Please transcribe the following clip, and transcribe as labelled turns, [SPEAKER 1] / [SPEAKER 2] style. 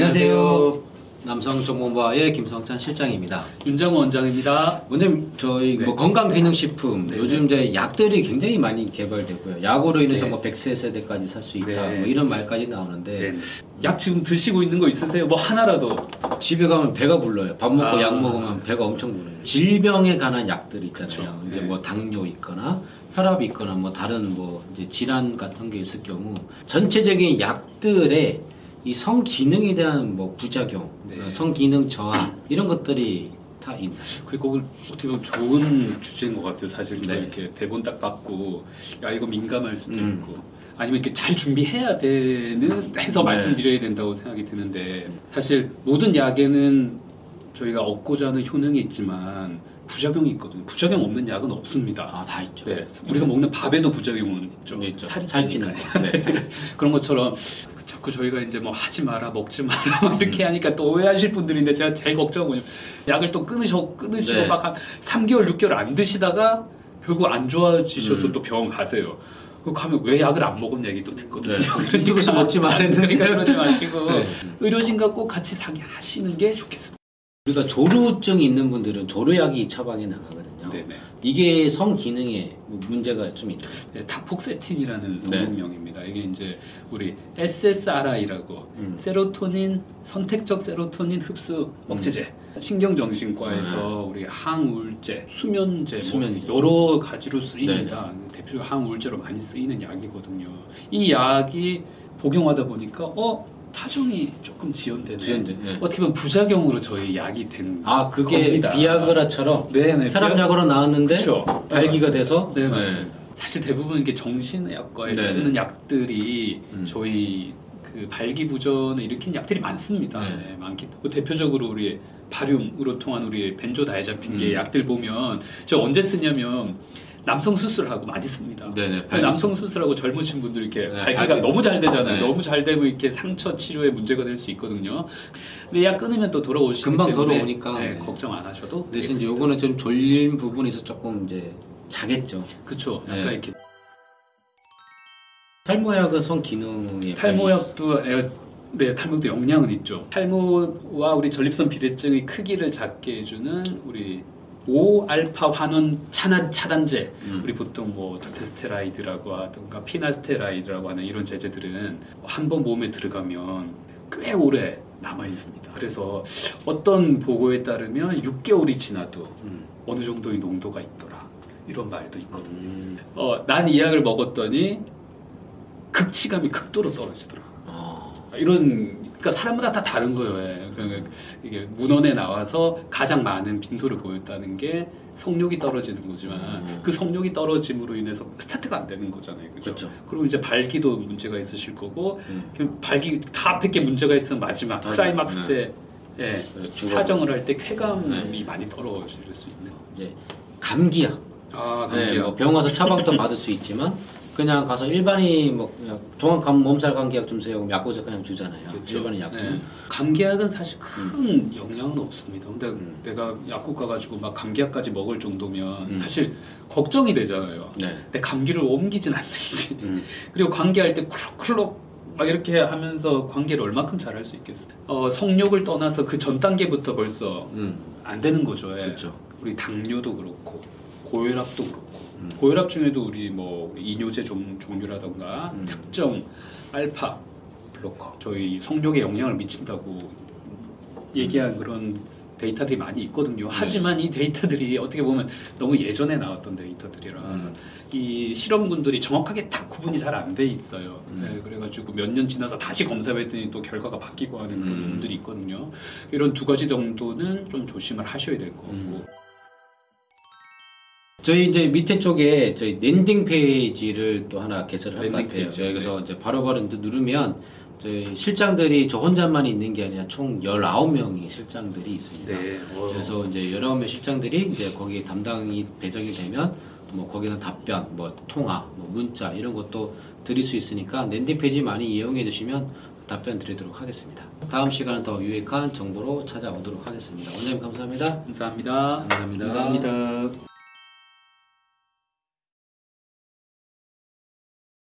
[SPEAKER 1] 안녕하세요. 남성정보부의 김성찬 실장입니다.
[SPEAKER 2] 윤정호 원장입니다.
[SPEAKER 1] 원장님 저희
[SPEAKER 2] 네.
[SPEAKER 1] 뭐 건강기능식품
[SPEAKER 2] 네.
[SPEAKER 1] 요즘 이제 약들이 굉장히 많이 개발되고요. 약으로 인해서
[SPEAKER 2] 네.
[SPEAKER 1] 뭐 100세 세대까지 살 수 있다
[SPEAKER 2] 네.
[SPEAKER 1] 뭐 이런 말까지 나오는데
[SPEAKER 2] 네. 약 지금 드시고 있는 거 있으세요? 뭐 하나라도.
[SPEAKER 1] 집에 가면 배가 불러요. 밥 먹고
[SPEAKER 2] 아.
[SPEAKER 1] 약 먹으면 배가 엄청 불러요. 질병에 관한 약들 있잖아요.
[SPEAKER 2] 그쵸.
[SPEAKER 1] 이제
[SPEAKER 2] 네.
[SPEAKER 1] 뭐 당뇨 있거나 혈압이 있거나 뭐 다른 뭐 이제 질환 같은 게 있을 경우 전체적인 약들의 이 성기능에 대한 뭐 부작용,
[SPEAKER 2] 네.
[SPEAKER 1] 어, 성기능 저하 이런 것들이 다 있나요?
[SPEAKER 2] 그리고 어떻게 보면 좋은 주제인 것 같아요. 사실
[SPEAKER 1] 네.
[SPEAKER 2] 이렇게 대본 딱 받고 야 이거 민감할 수도
[SPEAKER 1] 음.
[SPEAKER 2] 있고 아니면 이렇게 잘 준비해야 되는 해서
[SPEAKER 1] 네.
[SPEAKER 2] 말씀드려야 된다고 생각이 드는데 사실 모든 약에는 저희가 얻고자 하는 효능이 있지만 부작용이 있거든요. 부작용 없는 약은 없습니다.
[SPEAKER 1] 아, 다 있죠.
[SPEAKER 2] 네, 우리가 먹는 밥에도 부작용은 있죠.
[SPEAKER 1] 네, 있죠.
[SPEAKER 2] 살이.
[SPEAKER 1] 거. 네.
[SPEAKER 2] 그런 것처럼 자꾸 저희가 이제 뭐 하지 마라 먹지 마라 막 이렇게
[SPEAKER 1] 음.
[SPEAKER 2] 하니까 또 오해하실 분들인데 제가 제일 걱정은 뭐냐면 약을 또 끊으셔 끊으시고
[SPEAKER 1] 네.
[SPEAKER 2] 막한 3개월 6개월 안 드시다가 결국 안 좋아지셔서
[SPEAKER 1] 음.
[SPEAKER 2] 또 병원 가세요. 그 가면 왜 약을 안 먹었냐 얘기 또 듣거든요.
[SPEAKER 1] 네. 유튜브에서 먹지 말랬는데.
[SPEAKER 2] 그러니까 그러지 마시고
[SPEAKER 1] 네.
[SPEAKER 2] 의료진과 꼭 같이 상의하시는 게 좋겠습니다.
[SPEAKER 1] 우리가 조루증이 있는 분들은 조루약이 처방이 나가거든요.
[SPEAKER 2] 네네.
[SPEAKER 1] 이게 성 기능에 뭐 문제가 좀 있나요?
[SPEAKER 2] 네, 타폭세틴이라는
[SPEAKER 1] 네.
[SPEAKER 2] 성분명입니다. 이게 이제 우리 SSRI라고
[SPEAKER 1] 음.
[SPEAKER 2] 세로토닌 선택적 세로토닌 흡수 억제제. 신경정신과에서 우리 항우울제, 수면제, 뭐
[SPEAKER 1] 수면제.
[SPEAKER 2] 여러 가지로 쓰입니다. 대표적으로 항우울제로 많이 쓰이는 약이거든요. 이 약이 복용하다 보니까 어 타종이 조금 지연되네.
[SPEAKER 1] 지연돼. 네.
[SPEAKER 2] 어떻게 보면 부작용으로 저희 약이 된
[SPEAKER 1] 아 그게
[SPEAKER 2] 겁니다.
[SPEAKER 1] 비아그라처럼
[SPEAKER 2] 네네
[SPEAKER 1] 혈압약으로 나왔는데
[SPEAKER 2] 그쵸.
[SPEAKER 1] 발기가
[SPEAKER 2] 네,
[SPEAKER 1] 돼서
[SPEAKER 2] 네 맞습니다. 사실 대부분 이게 정신의학과에서
[SPEAKER 1] 네네.
[SPEAKER 2] 쓰는 약들이
[SPEAKER 1] 음.
[SPEAKER 2] 저희 그 발기부전을 일으킨 약들이 많습니다.
[SPEAKER 1] 네.
[SPEAKER 2] 네, 많기 때문에 대표적으로 우리 바륨으로 통한 우리 벤조다이자핀계
[SPEAKER 1] 음.
[SPEAKER 2] 약들 보면 저 언제 쓰냐면 남성 수술하고 많이 씁니다.
[SPEAKER 1] 네네
[SPEAKER 2] 그 남성 수술하고 젊으신 분들 이렇게
[SPEAKER 1] 네,
[SPEAKER 2] 발기가
[SPEAKER 1] 발기.
[SPEAKER 2] 너무 잘 되잖아요.
[SPEAKER 1] 네.
[SPEAKER 2] 너무 잘 되면 이렇게 상처 치료에 문제가 될 수 있거든요. 근데 약 끊으면 또 돌아오시기
[SPEAKER 1] 금방
[SPEAKER 2] 때문에
[SPEAKER 1] 돌아오니까.
[SPEAKER 2] 네,
[SPEAKER 1] 네.
[SPEAKER 2] 걱정 안 하셔도
[SPEAKER 1] 대신 이제
[SPEAKER 2] 되겠습니다.
[SPEAKER 1] 요거는 좀 졸린 부분에서 조금 이제 자겠죠.
[SPEAKER 2] 그쵸. 약간
[SPEAKER 1] 네.
[SPEAKER 2] 이렇게
[SPEAKER 1] 탈모약은 성 기능에
[SPEAKER 2] 탈모약도 에, 네 탈모도 영향은 있죠. 탈모와 우리 전립선 비대증의 크기를 작게 해주는 우리 5알파 환원 차단 차단제
[SPEAKER 1] 음.
[SPEAKER 2] 우리 보통 뭐 도테스테라이드라고 하든가 피나스테라이드라고 하는 이런 제제들은 한 번 몸에 들어가면 꽤 오래 남아 있습니다. 그래서 어떤 보고에 따르면 6개월이 지나도
[SPEAKER 1] 음.
[SPEAKER 2] 어느 정도의 농도가 있더라 이런 말도 있거든요.
[SPEAKER 1] 음.
[SPEAKER 2] 어, 난 이 약을 먹었더니 극치감이 극도로 떨어지더라.
[SPEAKER 1] 어.
[SPEAKER 2] 이런 그러니까 사람마다 다 다른 거예요. 예. 그러니까 이게 문헌에 나와서 가장 많은 빈도를 보였다는 게 성욕이 떨어지는 거지만
[SPEAKER 1] 음.
[SPEAKER 2] 그 성욕이 떨어짐으로 인해서 스타트가 안 되는 거잖아요. 그죠?
[SPEAKER 1] 그렇죠.
[SPEAKER 2] 그리고 이제 발기도 문제가 있으실 거고
[SPEAKER 1] 음.
[SPEAKER 2] 그럼 발기 다 100개 문제가 있으면 마지막
[SPEAKER 1] 맞아요.
[SPEAKER 2] 클라이맥스
[SPEAKER 1] 네.
[SPEAKER 2] 때 예,
[SPEAKER 1] 죽어.
[SPEAKER 2] 사정을 할 때 쾌감이
[SPEAKER 1] 네.
[SPEAKER 2] 많이 떨어질 수 있는.
[SPEAKER 1] 이제 감기약.
[SPEAKER 2] 아
[SPEAKER 1] 네, 뭐 병원 가서 처방도 받을 수 있지만 그냥 가서 일반이 뭐 그냥 종합감 몸살 감기약 좀 세요. 약국에서 그냥 주잖아요.
[SPEAKER 2] 그렇죠.
[SPEAKER 1] 일반인 약국.
[SPEAKER 2] 네. 감기약은 사실 큰 영향은 없습니다. 근데
[SPEAKER 1] 음.
[SPEAKER 2] 내가 약국 가가지고 막 감기약까지 먹을 정도면
[SPEAKER 1] 음.
[SPEAKER 2] 사실 걱정이 되잖아요.
[SPEAKER 1] 네.
[SPEAKER 2] 내 감기를 옮기진 않는지.
[SPEAKER 1] 음.
[SPEAKER 2] 그리고 감기할 때 쿨럭쿨럭 막 이렇게 하면서 관계를 얼마큼 잘할 수 있겠어요. 어, 성욕을 떠나서 그 전 단계부터 벌써
[SPEAKER 1] 음.
[SPEAKER 2] 안 되는 거죠. 예.
[SPEAKER 1] 그렇죠.
[SPEAKER 2] 우리 당뇨도 그렇고 고혈압도 그렇고
[SPEAKER 1] 음.
[SPEAKER 2] 고혈압 중에도 우리 뭐 이뇨제 종, 종류라던가
[SPEAKER 1] 음.
[SPEAKER 2] 특정 알파 블로커 저희 성욕에 영향을 미친다고 얘기한 그런 데이터들이 많이 있거든요. 하지만 이 데이터들이 어떻게 보면 너무 예전에 나왔던 데이터들이라
[SPEAKER 1] 음.
[SPEAKER 2] 이 실험군들이 정확하게 딱 구분이 잘 안 돼 있어요.
[SPEAKER 1] 음.
[SPEAKER 2] 네, 그래가지고 몇 년 지나서 다시 검사했더니 또 결과가 바뀌고 하는 그런
[SPEAKER 1] 음.
[SPEAKER 2] 부분들이 있거든요. 이런 두 가지 정도는 좀 조심을 하셔야 될 것 같고.
[SPEAKER 1] 음. 저희 이제 밑에 쪽에 저희 landing page를 또 하나 개설을 할것 같아요.
[SPEAKER 2] 페이지,
[SPEAKER 1] 여기서 이제 바로바로 이제 누르면 저희 실장들이 저 혼자만 있는 게 아니라 총 19명의 실장들이 있습니다.
[SPEAKER 2] 네. 어.
[SPEAKER 1] 그래서 이제 19명 실장들이 이제 거기에 담당이 배정이 되면 뭐 거기는 답변, 뭐 통화, 뭐 문자 이런 것도 드릴 수 있으니까 landing page 많이 이용해 주시면 답변 드리도록 하겠습니다. 다음 시간은 더 유익한 정보로 찾아오도록 하겠습니다. 원장님 감사합니다.
[SPEAKER 2] 감사합니다.
[SPEAKER 1] 감사합니다.
[SPEAKER 2] 감사합니다.